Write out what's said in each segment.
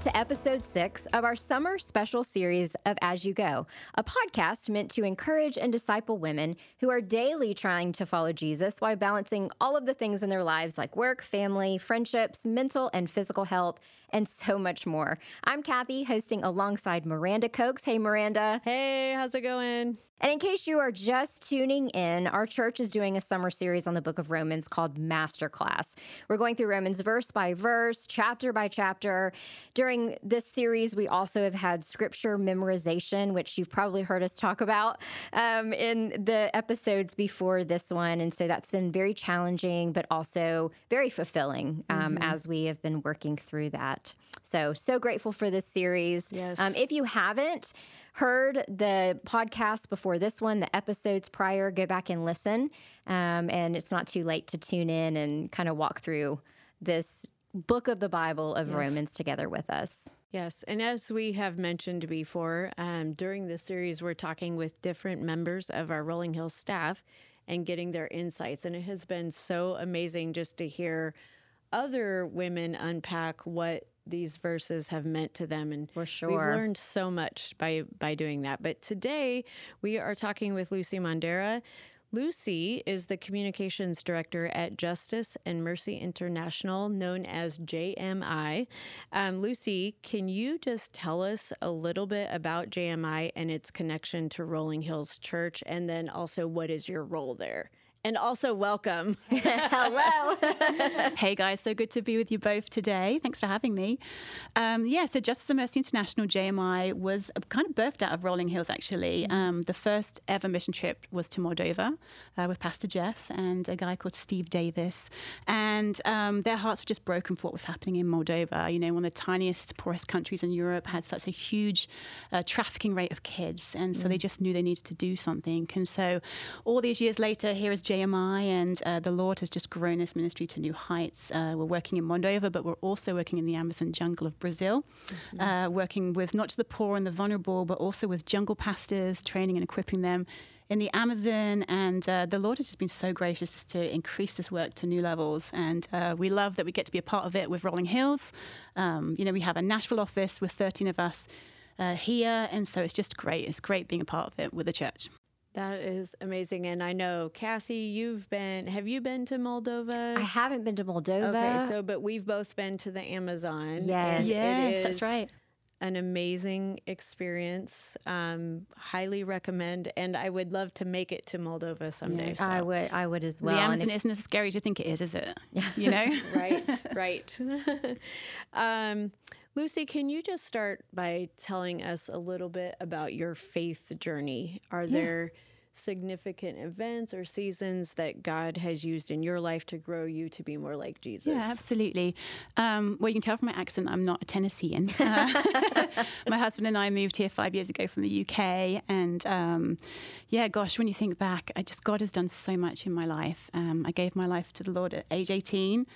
Welcome to episode six of our summer special series of As You Go, a podcast meant to encourage and disciple women who are daily trying to follow Jesus while balancing all of the things in their lives like work, family, friendships, mental and physical health, and so much more. I'm Kathy, hosting alongside Miranda Cokes. Hey, Miranda. Hey, how's it going? And in case you are just tuning in, our church is doing a summer series on the book of Romans called Masterclass. We're going through Romans verse by verse, chapter by chapter. During this series, we also have had scripture memorization, which you've probably heard us talk about um, in the episodes before this one. And so that's been very challenging, but also very fulfilling um, mm-hmm. as we have been working through that. So, so grateful for this series. Yes. Um, if you haven't, heard the podcast before this one, the episodes prior, go back and listen. Um, and it's not too late to tune in and kind of walk through this book of the Bible of yes. Romans together with us. Yes. And as we have mentioned before, um, during this series, we're talking with different members of our Rolling Hills staff and getting their insights. And it has been so amazing just to hear other women unpack what these verses have meant to them. And for sure. we've learned so much by by doing that. But today we are talking with lucy Mhondera. Lucy is the communications director at justice and mercy international known as jmi um, lucy can you just tell us a little bit about jmi and its connection to rolling hills church? And then also what is your role there and also welcome. Hello. hey guys, so good to be with you both today. Thanks for having me. Um, yeah, so Justice and Mercy International JMI was kind of birthed out of Rolling Hills actually. Mm-hmm. Um, the first ever mission trip was to Moldova uh, with Pastor Jeff and a guy called Steve Davis, and um, their hearts were just broken for what was happening in Moldova. You know, one of the tiniest, poorest countries in Europe had such a huge uh, trafficking rate of kids, and so mm-hmm. they mm. just knew they needed to do something. And so, all these years later, here is JMI, and uh, the Lord has just grown this ministry to new heights. Uh, we're working in Moldova, but we're also working in the Amazon jungle of Brazil, mm-hmm. uh, working with not just the poor and the vulnerable, but also with jungle pastors, training and equipping them in the Amazon. And uh, the Lord has just been so gracious just to increase this work to new levels. And uh, we love that we get to be a part of it with Rolling Hills. Um, you know, we have a Nashville office with 13 of us. Uh, here. And so it's just great. It's great being a part of it with the church. That is amazing. And I know, Kathy, you've been, have you been to Moldova? I haven't been to Moldova. Okay, so, but we've both been to the Amazon. Yes. Yes, that's right. An amazing experience. Um, highly recommend. And I would love to make it to Moldova someday. Yes, so. I would, I would as well. The Amazon if, isn't as scary as you think it is, is it? You know? right, right. um, Lucy, can you just start by telling us a little bit about your faith journey? Are yeah. there significant events or seasons that God has used in your life to grow you to be more like Jesus? Yeah, absolutely. Um, well, you can tell from my accent, I'm not a Tennessean. Uh, my husband and I moved here five years ago from the UK. And um, yeah, gosh, when you think back, I just, God has done so much in my life. Um, I gave my life to the Lord at age 18,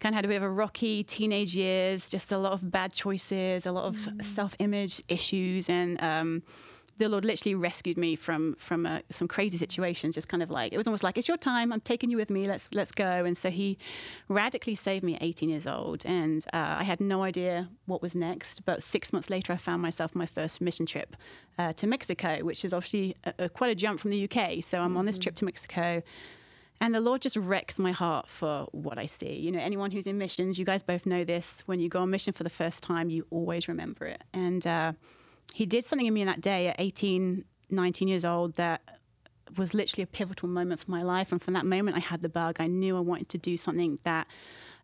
kind of had a bit of a rocky teenage years, just a lot of bad choices, a lot of mm. self image issues. And, um, the Lord literally rescued me from from uh, some crazy situations. Just kind of like it was almost like it's your time. I'm taking you with me. Let's let's go. And so He radically saved me at 18 years old, and uh, I had no idea what was next. But six months later, I found myself on my first mission trip uh, to Mexico, which is obviously a, a, quite a jump from the UK. So I'm mm-hmm. on this trip to Mexico. And the Lord just wrecks my heart for what I see. You know, anyone who's in missions, you guys both know this. When you go on mission for the first time, you always remember it. And uh, he did something in me that day at 18, 19 years old that was literally a pivotal moment for my life. And from that moment, I had the bug. I knew I wanted to do something that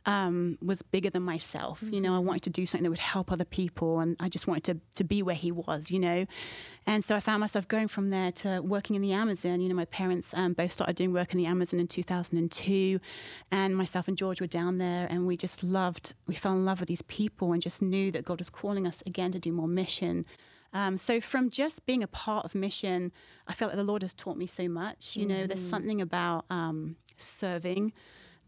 um, was bigger than myself. Mm-hmm. You know, I wanted to do something that would help other people, and I just wanted to to be where he was. You know, and so I found myself going from there to working in the Amazon. You know, my parents um, both started doing work in the Amazon in 2002, and myself and George were down there, and we just loved. We fell in love with these people, and just knew that God was calling us again to do more mission. Um, so from just being a part of mission, I feel like the Lord has taught me so much. You know, there's something about um, serving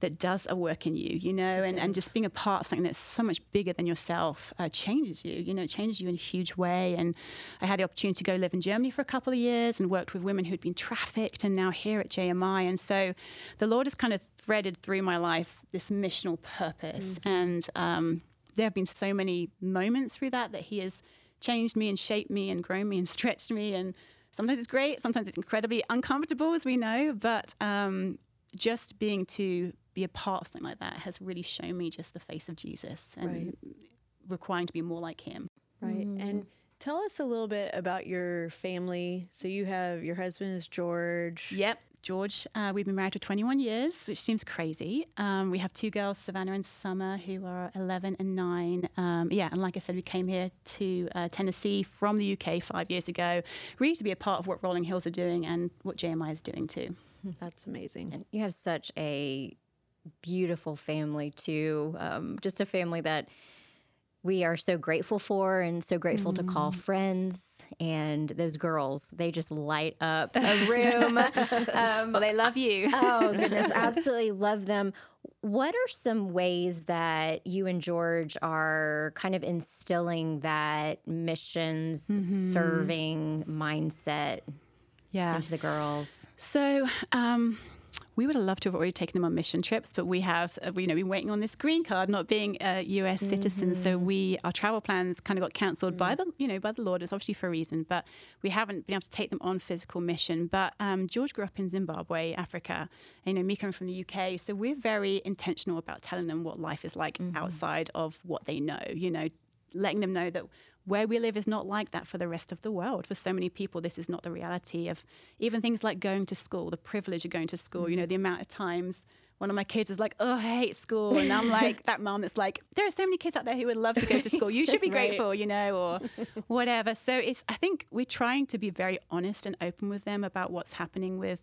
that does a work in you, you know, and, and just being a part of something that's so much bigger than yourself uh, changes you, you know, changes you in a huge way. And I had the opportunity to go live in Germany for a couple of years and worked with women who'd been trafficked and now here at JMI. And so the Lord has kind of threaded through my life this missional purpose. Mm-hmm. And, um, there have been so many moments through that that He has changed me and shaped me and grown me and stretched me. And sometimes it's great, sometimes it's incredibly uncomfortable, as we know. But um, just being to be a part of something like that has really shown me just the face of Jesus and Right. requiring to be more like Him. Right. Mm-hmm. And tell us a little bit about your family. So you have your husband is George. Yep. George, uh, we've been married for 21 years, which seems crazy. Um, we have two girls, Savannah and Summer, who are 11 and 9. Um, yeah, and like I said, we came here to uh, Tennessee from the UK five years ago, really to be a part of what Rolling Hills are doing and what JMI is doing too. That's amazing. You have such a beautiful family too. Um, just a family that we are so grateful for and so grateful to call friends. And those girls, they just light up a room. um, Well, they love you. oh goodness, absolutely love them. What are some ways that you and George are kind of instilling that missions serving mindset yeah. into the girls? So, um, we would have loved to have already taken them on mission trips, but we have, uh, you know, been waiting on this green card, not being a U.S. citizen. So we, our travel plans kind of got cancelled by the, you know, by the Lord. It's obviously for a reason, but we haven't been able to take them on physical mission. But um, George grew up in Zimbabwe, Africa. And, you know, me coming from the UK, so we're very intentional about telling them what life is like outside of what they know. You know, letting them know that where we live is not like that for the rest of the world. For so many people, this is not the reality of even things like going to school, the privilege of going to school. You know, the mm-hmm. amount of times one of my kids is like, "Oh, I hate school," and I'm like that mom that's like, "There are so many kids out there who would love to go to school. You should be grateful," you know, or whatever. So it's I think we're trying to be very honest and open with them about what's happening with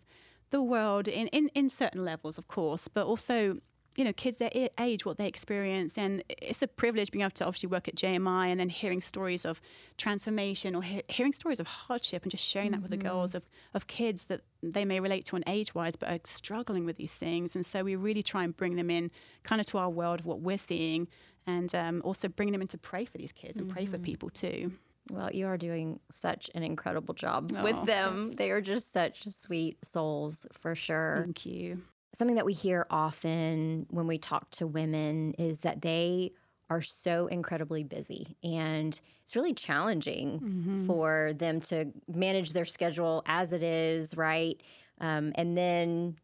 the world in in, in certain levels, of course, but also you know, kids their age, what they experience, and it's a privilege being able to obviously work at JMI and then hearing stories of transformation or he- hearing stories of hardship and just sharing that with the girls of of kids that they may relate to on age wise, but are struggling with these things. And so we really try and bring them in, kind of to our world of what we're seeing, and um, also bring them in to pray for these kids and pray for people too. Well, you are doing such an incredible job Oh, with them. They are just such sweet souls for sure. Thank you. Something that we hear often when we talk to women is that they are so incredibly busy and it's really challenging for them to manage their schedule as it is, right? Um, and then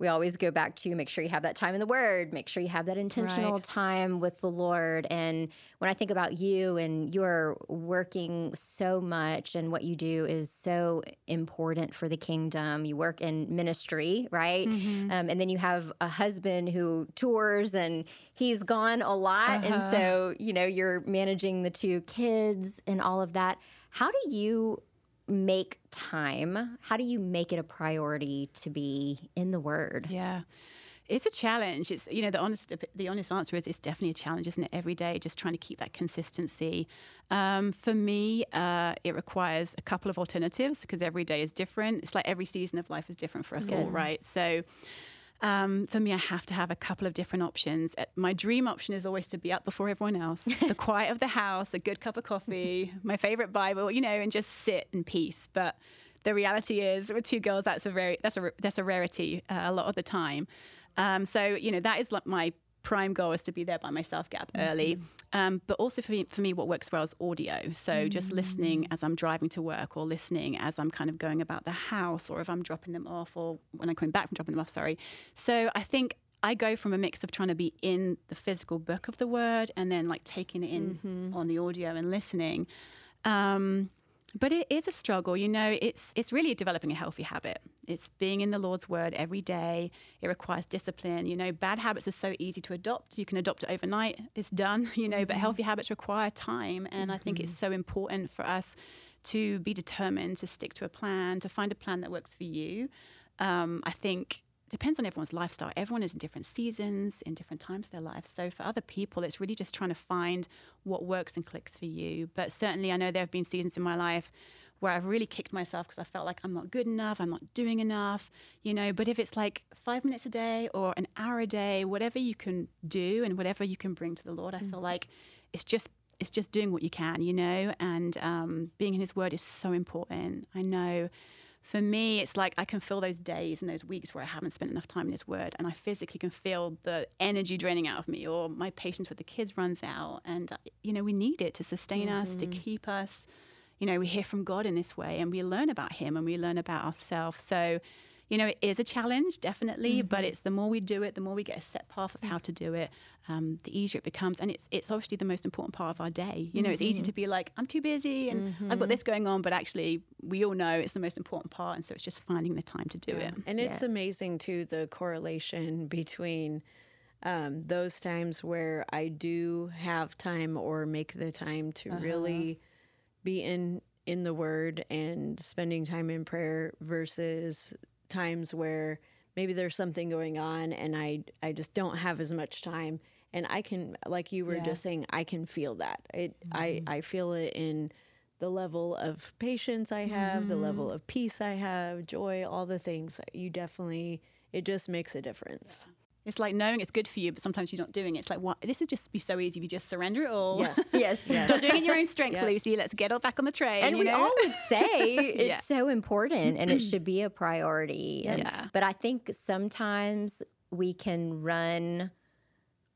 we always go back to make sure you have that time in the Word, make sure you have that intentional Right. time with the Lord. And when I think about you and you're working so much and what you do is so important for the kingdom, you work in ministry, right? Um, and then you have a husband who tours and he's gone a lot. And so, you know, you're managing the two kids and all of that. How do you make time? How do you make it a priority to be in the Word? Yeah. It's a challenge. It's you know the honest the honest answer is it's definitely a challenge, isn't it? Every day, just trying to keep that consistency. Um, for me, uh, it requires a couple of alternatives because every day is different. It's like every season of life is different for us all, right? So. Um, for me, I have to have a couple of different options. Uh, My dream option is always to be up before everyone else, the quiet of the house, a good cup of coffee, my favorite Bible, you know, and just sit in peace. But the reality is, with two girls, that's a very that's a that's a rarity uh, a lot of the time. Um, so you know, that is like my prime goal is to be there by myself, get up early. Um, but also for me, for me, what works well is audio. So just listening as I'm driving to work, or listening as I'm kind of going about the house, or if I'm dropping them off, or when I'm coming back from dropping them off. Sorry. So I think I go from a mix of trying to be in the physical book of the word, and then like taking it in on the audio and listening. Um, but it is a struggle, you know. It's it's really developing a healthy habit. It's being in the Lord's word every day. It requires discipline. You know, bad habits are so easy to adopt. You can adopt it overnight. It's done. You know, but healthy habits require time, and I think it's so important for us to be determined to stick to a plan, to find a plan that works for you. Um, I think depends on everyone's lifestyle. Everyone is in different seasons, in different times of their life. So for other people, it's really just trying to find what works and clicks for you. But certainly, I know there have been seasons in my life where I've really kicked myself because I felt like I'm not good enough, I'm not doing enough, you know. But if it's like five minutes a day or an hour a day, whatever you can do and whatever you can bring to the Lord, I feel like it's just it's just doing what you can, you know. And um, being in His Word is so important. I know for me, it's like I can feel those days and those weeks where I haven't spent enough time in His Word, and I physically can feel the energy draining out of me, or my patience with the kids runs out. And, uh, you know, we need it to sustain us, to keep us. You know, we hear from God in this way, and we learn about Him and we learn about ourselves. So, you know, it is a challenge, definitely, mm-hmm. but it's the more we do it, the more we get a set path of how to do it, um, the easier it becomes. And it's it's obviously the most important part of our day. You know, mm-hmm. it's easy to mm-hmm. be like, I'm too busy and mm-hmm. I've got mm-hmm. this going on, but actually, we all know it's the most important part. And so it's just finding the time to do yeah. it. And it's yeah. amazing, too, the correlation between. Um, those times where I do have time or make the time to uh-huh. really be in in the word and spending time in prayer versus times where maybe there's something going on and I I just don't have as much time and I can like you were yeah. just saying I can feel that. It mm-hmm. I I feel it in the level of patience I have, mm-hmm. the level of peace I have, joy, all the things. You definitely it just makes a difference. Yeah. It's like knowing it's good for you, but sometimes you're not doing it. It's like, what? This would just be so easy if you just surrender it all. Yes, yes, yes. Stop doing it in your own strength, yeah. Lucy. Let's get all back on the train. And we know? all would say it's yeah. so important and it should be a priority. And, yeah. But I think sometimes we can run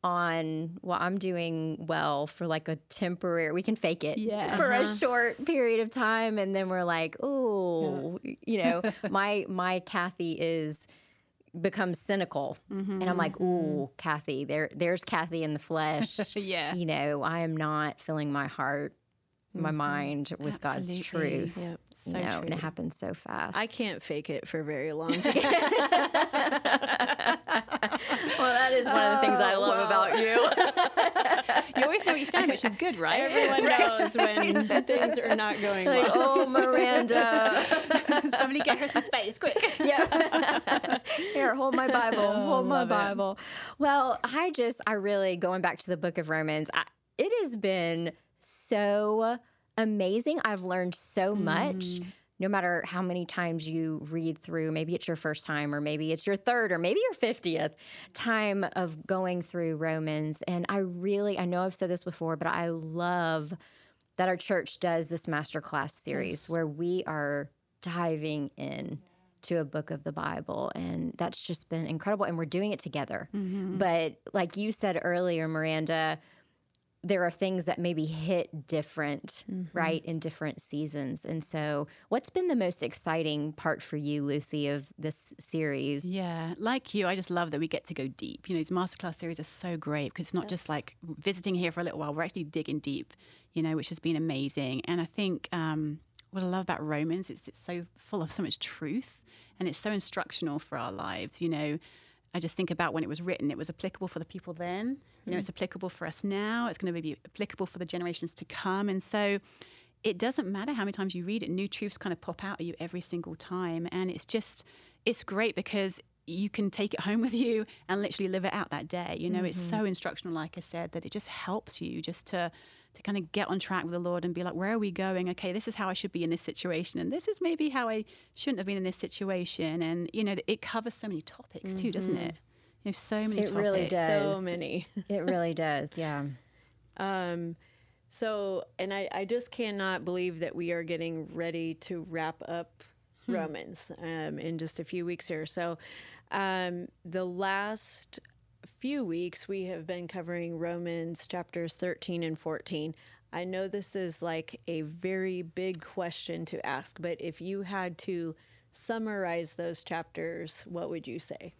on well i'm doing well for like a temporary we can fake it yes. for a short period of time and then we're like oh yeah. you know my my kathy is becomes cynical. Mm-hmm, and i'm like ooh kathy there there's kathy in the flesh. Yeah. You know i am not filling my heart my mm-hmm. mind with Absolutely. God's truth. Yep. So you know, true. and it happens so fast. I can't fake it for very long. well, that is one of the things I love about you. you always know where you stand, which is good, right? Everyone right. knows when things are not going like, well. Oh, Miranda. Somebody get her some space, quick. yeah. Here, hold my Bible. Oh, hold my Bible. It. Well, I just, I really, going back to the book of Romans, I, it has been so amazing. I've learned so much. Mm. No matter how many times you read through, maybe it's your first time, or maybe it's your third, or maybe your 50th time of going through Romans. And I really, I know I've said this before, but I love that our church does this masterclass series yes. where we are diving in to a book of the Bible. And that's just been incredible. And we're doing it together. Mm-hmm. But like you said earlier, Miranda, there are things that maybe hit different, mm-hmm. right, in different seasons. And so, what's been the most exciting part for you, Lucy, of this series? Yeah, like you, I just love that we get to go deep. You know, these masterclass series are so great because it's not yes. just like visiting here for a little while, we're actually digging deep, you know, which has been amazing. And I think um, what I love about Romans is it's so full of so much truth and it's so instructional for our lives, you know. I just think about when it was written, it was applicable for the people then. You know, it's mm. applicable for us now. It's going to be applicable for the generations to come. And so it doesn't matter how many times you read it, new truths kind of pop out at you every single time. And it's just, it's great because you can take it home with you and literally live it out that day. You know, mm-hmm. it's so instructional, like I said, that it just helps you just to to kind of get on track with the Lord and be like, where are we going? Okay, this is how I should be in this situation, and this is maybe how I shouldn't have been in this situation. And you know, it covers so many topics mm-hmm. too, doesn't mm-hmm. it? You know, so many. It topics. really does. So many. it really does. Yeah. Um. So, and I, I just cannot believe that we are getting ready to wrap up hmm. Romans um, in just a few weeks here. So, um, the last few weeks, we have been covering Romans chapters 13 and 14. I know this is like a very big question to ask, but if you had to summarize those chapters, what would you say?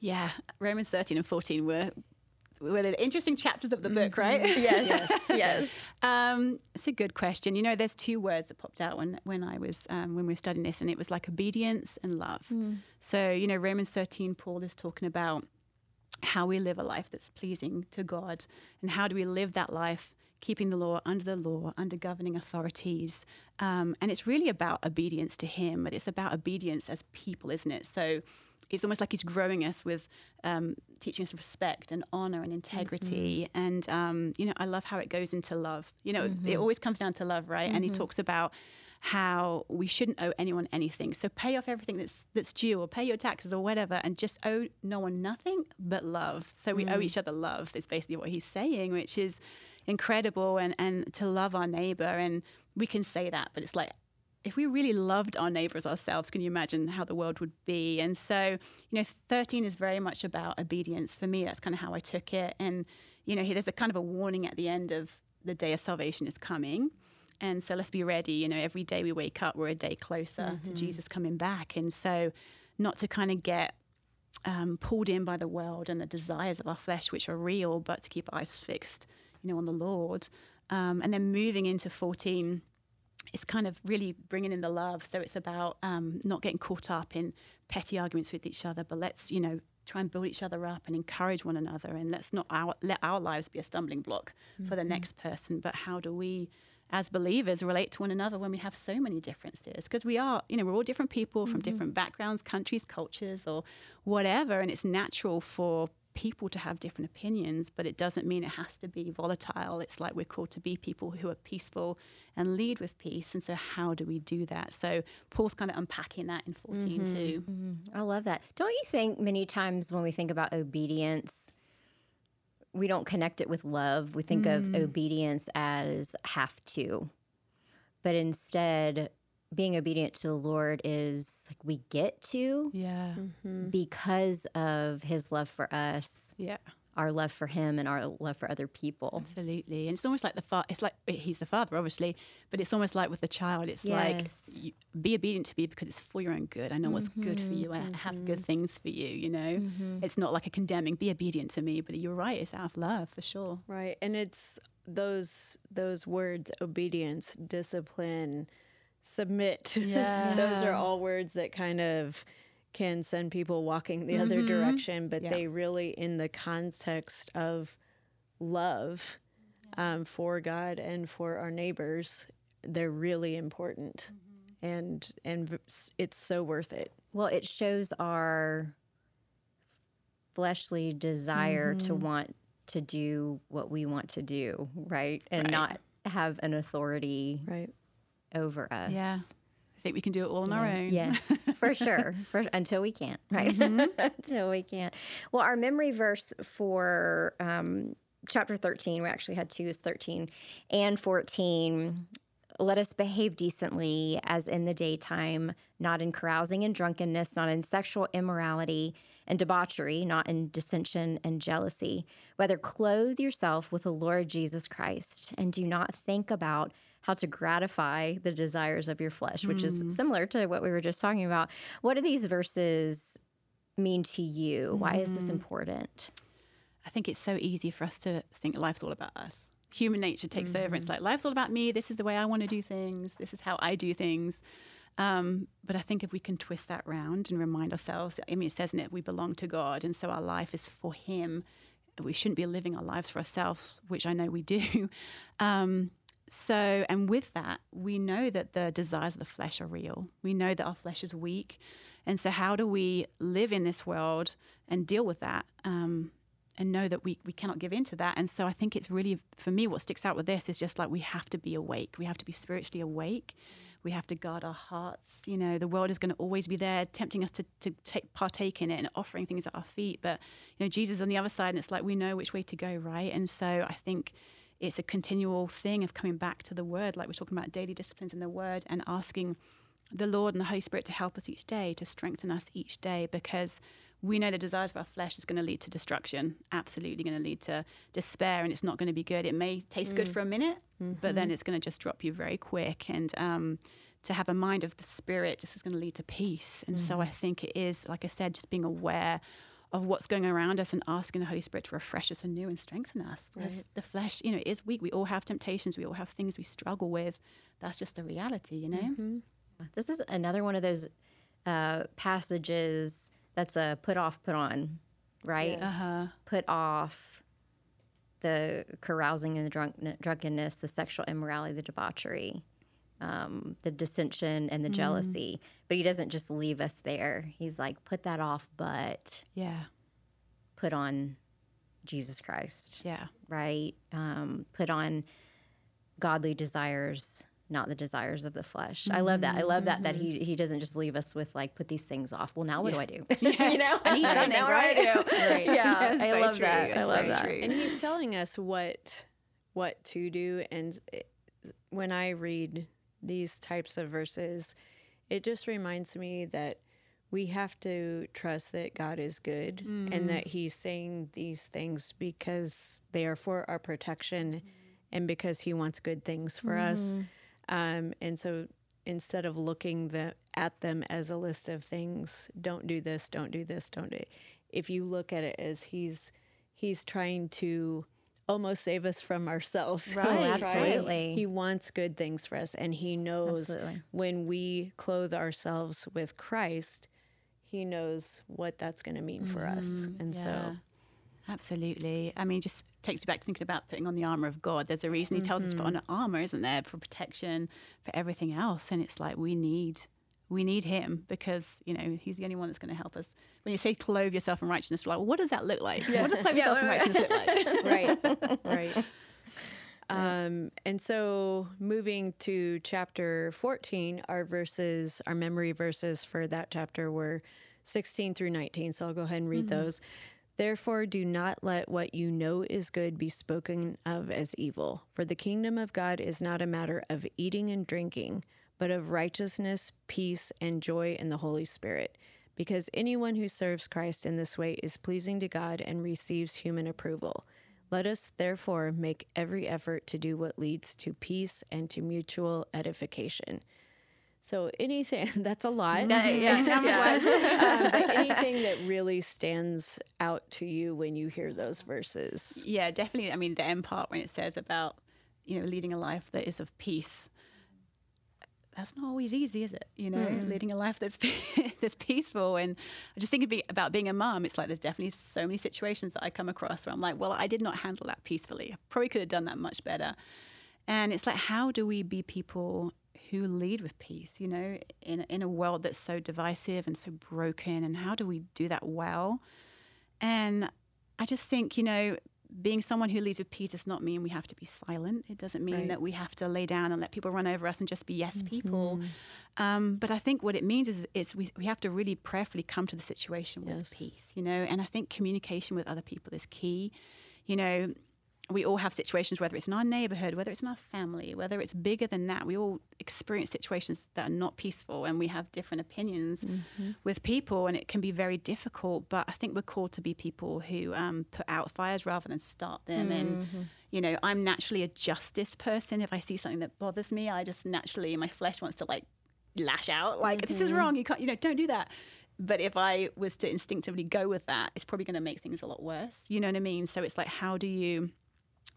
Yeah, Romans 13 and 14 were were the interesting chapters of the book, right? Mm-hmm. Yes, yes, yes. Um, it's a good question. You know, there's two words that popped out when when I was um, when we were studying this, and it was like obedience and love. Mm. So you know, Romans 13, Paul is talking about how we live a life that's pleasing to God and how do we live that life keeping the law under the law, under governing authorities. Um, and it's really about obedience to Him, but it's about obedience as people, isn't it? So it's almost like He's growing us with um, teaching us respect and honor and integrity. Mm-hmm. And, um, you know, I love how it goes into love. You know, mm-hmm. it always comes down to love, right? Mm-hmm. And He mm-hmm. talks about how we shouldn't owe anyone anything. So pay off everything that's that's due or pay your taxes or whatever and just owe no one nothing but love. So we mm. owe each other love is basically what he's saying, which is incredible and, and to love our neighbor and we can say that, but it's like if we really loved our neighbors ourselves, can you imagine how the world would be? And so, you know, 13 is very much about obedience. For me, that's kind of how I took it. And, you know, there's a kind of a warning at the end of the day of salvation is coming. And so let's be ready. You know, every day we wake up, we're a day closer mm-hmm. to Jesus coming back. And so, not to kind of get um, pulled in by the world and the desires of our flesh, which are real, but to keep our eyes fixed, you know, on the Lord. Um, and then moving into 14, it's kind of really bringing in the love. So it's about um, not getting caught up in petty arguments with each other, but let's, you know, try and build each other up and encourage one another. And let's not our, let our lives be a stumbling block mm-hmm. for the mm-hmm. next person, but how do we as believers relate to one another when we have so many differences because we are you know we're all different people from mm-hmm. different backgrounds countries cultures or whatever and it's natural for people to have different opinions but it doesn't mean it has to be volatile it's like we're called to be people who are peaceful and lead with peace and so how do we do that so paul's kind of unpacking that in 14 mm-hmm. too mm-hmm. i love that don't you think many times when we think about obedience we don't connect it with love. We think mm. of obedience as have to. But instead, being obedient to the Lord is like we get to. Yeah. Mm-hmm. Because of his love for us. Yeah our love for him and our love for other people. Absolutely. And it's almost like the father, it's like he's the father, obviously, but it's almost like with the child, it's yes. like you, be obedient to me because it's for your own good. I know mm-hmm. what's good for you. Mm-hmm. I have good mm-hmm. things for you, you know? Mm-hmm. It's not like a condemning, be obedient to me, but you're right, it's out of love for sure. Right. And it's those those words obedience, discipline, submit. Yeah. those are all words that kind of can send people walking the mm-hmm. other direction, but yeah. they really, in the context of love um, for God and for our neighbors, they're really important, mm-hmm. and and it's so worth it. Well, it shows our fleshly desire mm-hmm. to want to do what we want to do, right, and right. not have an authority right over us. Yeah think we can do it all on yeah. our own. Yes, for sure. For, until we can't, right? Mm-hmm. until we can't. Well, our memory verse for um, chapter 13, we actually had two, is 13 and 14. Let us behave decently as in the daytime, not in carousing and drunkenness, not in sexual immorality and debauchery, not in dissension and jealousy. Whether clothe yourself with the Lord Jesus Christ and do not think about how to gratify the desires of your flesh, which mm. is similar to what we were just talking about. What do these verses mean to you? Why is this mm. important? I think it's so easy for us to think life's all about us. Human nature takes mm-hmm. over. It's mm. like life's all about me. This is the way I want to do things. This is how I do things. Um, but I think if we can twist that round and remind ourselves, I mean, it says in it, we belong to God, and so our life is for Him. We shouldn't be living our lives for ourselves, which I know we do. Um, so, and with that, we know that the desires of the flesh are real. We know that our flesh is weak. And so, how do we live in this world and deal with that? Um, and know that we, we cannot give in to that. And so I think it's really, for me, what sticks out with this is just like we have to be awake. We have to be spiritually awake. We have to guard our hearts. You know, the world is going to always be there, tempting us to, to take, partake in it and offering things at our feet. But, you know, Jesus on the other side, and it's like we know which way to go, right? And so I think it's a continual thing of coming back to the word, like we're talking about daily disciplines in the word, and asking the Lord and the Holy Spirit to help us each day, to strengthen us each day, because we know the desires of our flesh is going to lead to destruction, absolutely going to lead to despair, and it's not going to be good. It may taste mm. good for a minute, mm-hmm. but then it's going to just drop you very quick. And um, to have a mind of the Spirit just is going to lead to peace. And mm. so I think it is, like I said, just being aware of what's going around us and asking the Holy Spirit to refresh us anew and strengthen us. Because right. the flesh, you know, is weak. We all have temptations. We all have things we struggle with. That's just the reality, you know? Mm-hmm. This is another one of those uh, passages that's a put off, put on, right? Yes. Uh-huh. Put off the carousing and the drunk, drunkenness, the sexual immorality, the debauchery um, the dissension and the mm. jealousy. But he doesn't just leave us there. He's like, put that off, but yeah, put on Jesus Christ. Yeah, right. Um, put on godly desires, not the desires of the flesh. Mm-hmm. I love that. I love that that he mm-hmm. he doesn't just leave us with like put these things off. Well, now what yeah. do I do? Yeah. you know, and he's done now right? what do? right. Yeah, I, so love that. I love so that. True. And he's telling us what what to do and when I read these types of verses, it just reminds me that we have to trust that God is good and that He's saying these things because they are for our protection and because He wants good things for us. Um, and so instead of looking the, at them as a list of things, don't do this, don't do this, don't do it. If you look at it as He's He's trying to almost save us from ourselves. Right. Oh, absolutely. He wants good things for us, and He knows Absolutely. when we clothe ourselves with Christ, He knows what that's going to mean for us. Mm-hmm. And so, Absolutely. I mean, just takes you back to thinking about putting on the armor of God. There's a reason He tells us to put mm-hmm. on armor, isn't there, for protection, for everything else. And it's like we need, we need Him because you know He's the only one that's going to help us. When you say clothe yourself in righteousness, we're like, what does that look like? What does clothe yourself in righteousness look like? right, right. Um, and so, moving to chapter 14, our verses, our memory verses for that chapter were 16 through 19. So, I'll go ahead and read those. Therefore, do not let what you know is good be spoken of as evil. For the kingdom of God is not a matter of eating and drinking, but of righteousness, peace, and joy in the Holy Spirit. Because anyone who serves Christ in this way is pleasing to God and receives human approval. Let us therefore make every effort to do what leads to peace and to mutual edification. So, anything that's a lot. Yeah, yeah, yeah. Um, but anything that really stands out to you when you hear those verses. Yeah, definitely. I mean, the end part when it says about you know leading a life that is of peace. That's not always easy, is it? You know, mm. leading a life that's that's peaceful. And I just think be- about being a mom. It's like there's definitely so many situations that I come across where I'm like, well, I did not handle that peacefully. I probably could have done that much better. And it's like, how do we be people who lead with peace? You know, in in a world that's so divisive and so broken, and how do we do that well? And I just think, you know, being someone who leads with peace does not mean we have to be silent. It doesn't mean Right. that we have to lay down and let people run over us and just be yes people. Um, but I think what it means is, is we, we have to really prayerfully come to the situation with Yes. peace, you know. And I think communication with other people is key. You know, we all have situations, whether it's in our neighborhood, whether it's in our family, whether it's bigger than that. We all experience situations that are not peaceful and we have different opinions mm-hmm. with people, and it can be very difficult. But I think we're called to be people who um, put out fires rather than start them. And, mm-hmm. you know, I'm naturally a justice person. If I see something that bothers me, I just naturally, my flesh wants to like lash out, like, this is mm-hmm. wrong. You can't, you know, don't do that. But if I was to instinctively go with that, it's probably going to make things a lot worse. You know what I mean? So it's like, how do you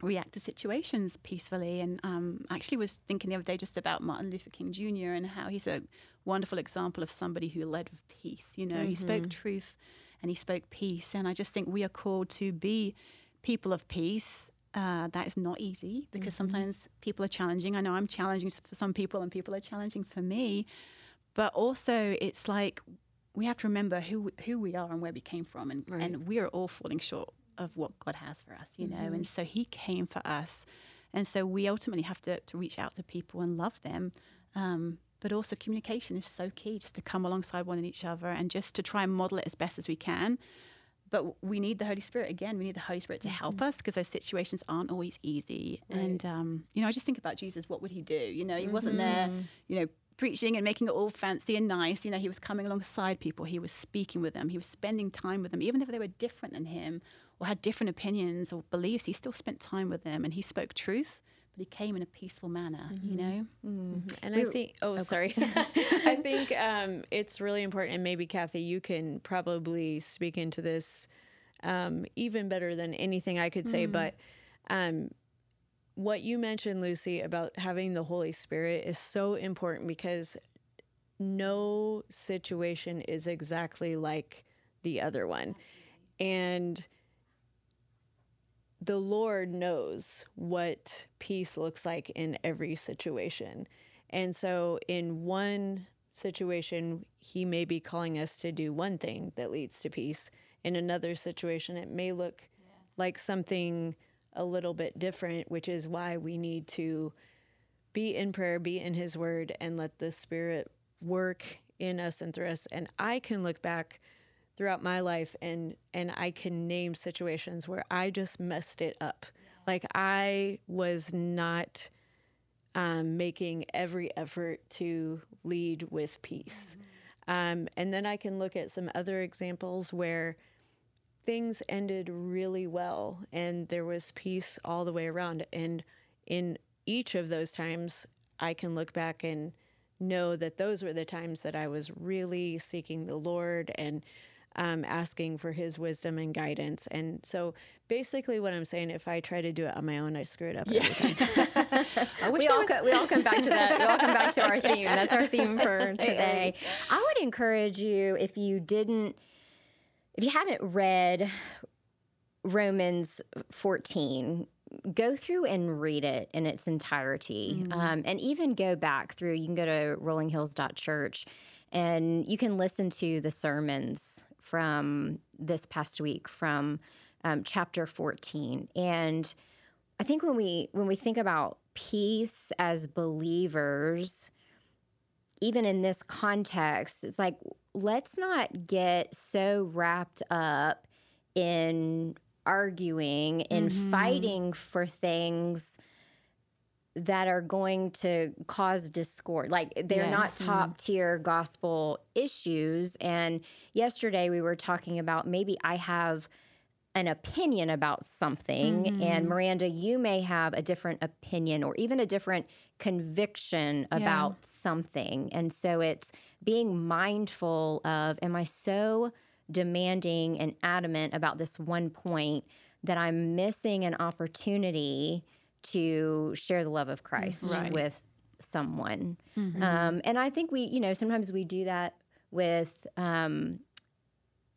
react to situations peacefully. And um, I actually was thinking the other day just about Martin Luther King Jr. and how he's a wonderful example of somebody who led with peace. You know, he spoke truth and he spoke peace. And I just think we are called to be people of peace. Uh, that is not easy because sometimes people are challenging. I know I'm challenging for some people and people are challenging for me. But also, it's like we have to remember who who we are and where we came from, and, and we are all falling short of what God has for us, you know. And so He came for us, and so we ultimately have to to reach out to people and love them. Um, but also, communication is so key, just to come alongside one and each other, and just to try and model it as best as we can. But we need the Holy Spirit again. We need the Holy Spirit to help us because those situations aren't always easy. And um, you know, I just think about Jesus. What would he do? You know, he wasn't there. You know, preaching and making it all fancy and nice. You know, he was coming alongside people. He was speaking with them. He was spending time with them, even if they were different than him or had different opinions or beliefs. He still spent time with them, and he spoke truth. But he came in a peaceful manner. You know. And I think, oh, sorry. I think um, it's really important. And maybe, Kathy, you can probably speak into this um, even better than anything I could say. But um, what you mentioned, Lucy, about having the Holy Spirit is so important because no situation is exactly like the other one. And the Lord knows what peace looks like in every situation. And so, in one situation, He may be calling us to do one thing that leads to peace. In another situation, it may look like something a little bit different, which is why we need to be in prayer, be in His Word, and let the Spirit work in us and through us. And I can look back throughout my life and and I can name situations where I just messed it up. Like I was not um, making every effort to lead with peace. Um, and then I can look at some other examples where things ended really well and there was peace all the way around. And in each of those times, I can look back and know that those were the times that I was really seeking the Lord and um, asking for His wisdom and guidance. And so, basically, what I'm saying, if I try to do it on my own, I screw it up every time. we all co- we all come back to that. We all come back to our theme. That's our theme for today. I would encourage you if you didn't, if you haven't read Romans 14 go through and read it in its entirety mm-hmm. um, and even go back through you can go to rollinghills.church and you can listen to the sermons from this past week from um, chapter 14 and i think when we when we think about peace as believers even in this context it's like let's not get so wrapped up in arguing and mm-hmm. fighting for things that are going to cause discord. Like they're yes. not top tier gospel issues. And yesterday we were talking about maybe I have an opinion about something, mm-hmm. and Miranda, you may have a different opinion or even a different conviction about yeah. something. And so it's being mindful of, am I so demanding and adamant about this one point that I'm missing an opportunity to share the love of Christ right. with someone. Mm-hmm. Um, and I think we, you know, sometimes we do that with, um,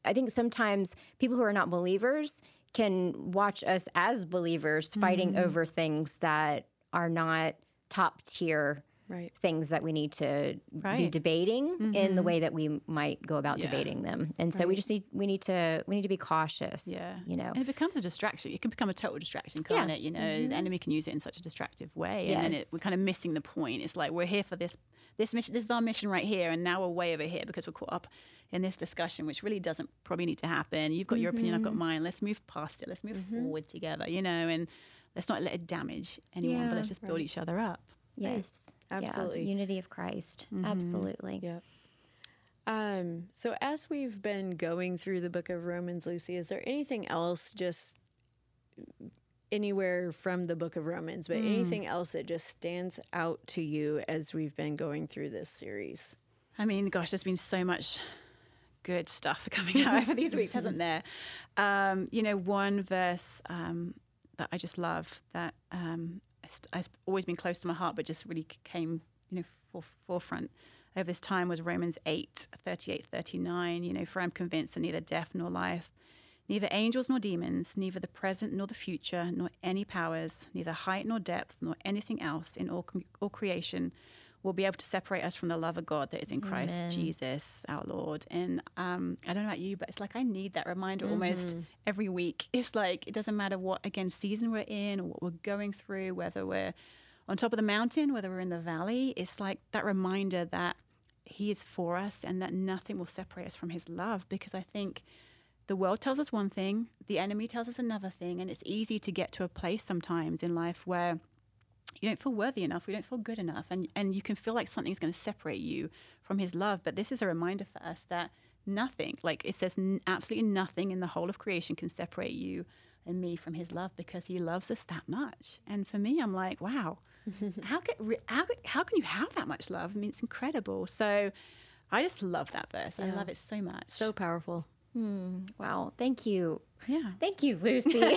I think sometimes people who are not believers can watch us as believers fighting mm-hmm. over things that are not top tier right. things that we need to right. be debating mm-hmm. in the mm-hmm. way that we might go about yeah. debating them. And so right. we just need we need to we need to be cautious. Yeah, you know, and it becomes a distraction. It can become a total distraction, can't yeah. it? You know, mm-hmm. the enemy can use it in such a destructive way, yes. and then it, we're kind of missing the point. It's like we're here for this this mission. This is our mission right here, and now we're way over here because we're caught up in this discussion, which really doesn't probably need to happen. You've got mm-hmm. your opinion, I've got mm-hmm. mine. Let's move past it. Let's move mm-hmm. forward together. You know, and let's not let it damage anyone, yeah, but let's just build each other up. Yes, absolutely. Yeah. Unity of Christ. Mm-hmm. Absolutely. Yep. Um, so as we've been going through the book of Romans, Lucy, is there anything else just anywhere from the book of Romans, but mm. anything else that just stands out to you as we've been going through this series? I mean, gosh, there's been so much good stuff coming out over these weeks, hasn't there? Um, you know, one verse um, that I just love that um, has always been close to my heart, but just really came, you know, for, forefront over this time was Romans 8, 38, 39. You know, for I'm convinced that neither death nor life, neither angels nor demons, neither the present nor the future, nor any powers, neither height nor depth, nor anything else in all, all creation will be able to separate us from the love of God that is in Christ Amen. Jesus, our Lord. And um, I don't know about you, but it's like I need that reminder mm-hmm. almost every week. It's like it doesn't matter what again season we're in or what we're going through, whether we're on top of the mountain, whether we're in the valley. It's like that reminder that He is for us and that nothing will separate us from His love. Because I think the world tells us one thing, the enemy tells us another thing, and it's easy to get to a place sometimes in life where you don't feel worthy enough, we don't feel good enough, and, and you can feel like something's going to separate you from His love. But this is a reminder for us that nothing, like it says, n- absolutely nothing in the whole of creation can separate you and me from His love because He loves us that much. And for me, I'm like, wow, how can how, how can you have that much love? I mean, it's incredible. So I just love that verse. Yeah. I love it so much. So powerful. Hmm. Wow. Thank you. Yeah. Thank you, Lucy.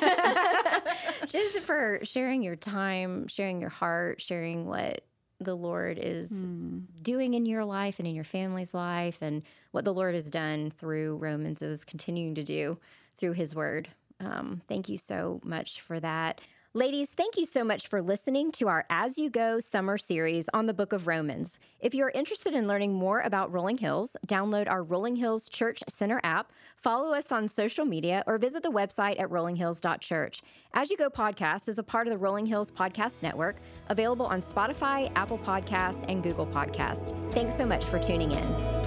Just for sharing your time, sharing your heart, sharing what the Lord is mm. doing in your life and in your family's life, and what the Lord has done through Romans is continuing to do through His Word. Um, thank you so much for that. Ladies, thank you so much for listening to our As You Go summer series on the book of Romans. If you're interested in learning more about Rolling Hills, download our Rolling Hills Church Center app, follow us on social media, or visit the website at rollinghills.church. As You Go podcast is a part of the Rolling Hills Podcast Network, available on Spotify, Apple Podcasts, and Google Podcasts. Thanks so much for tuning in.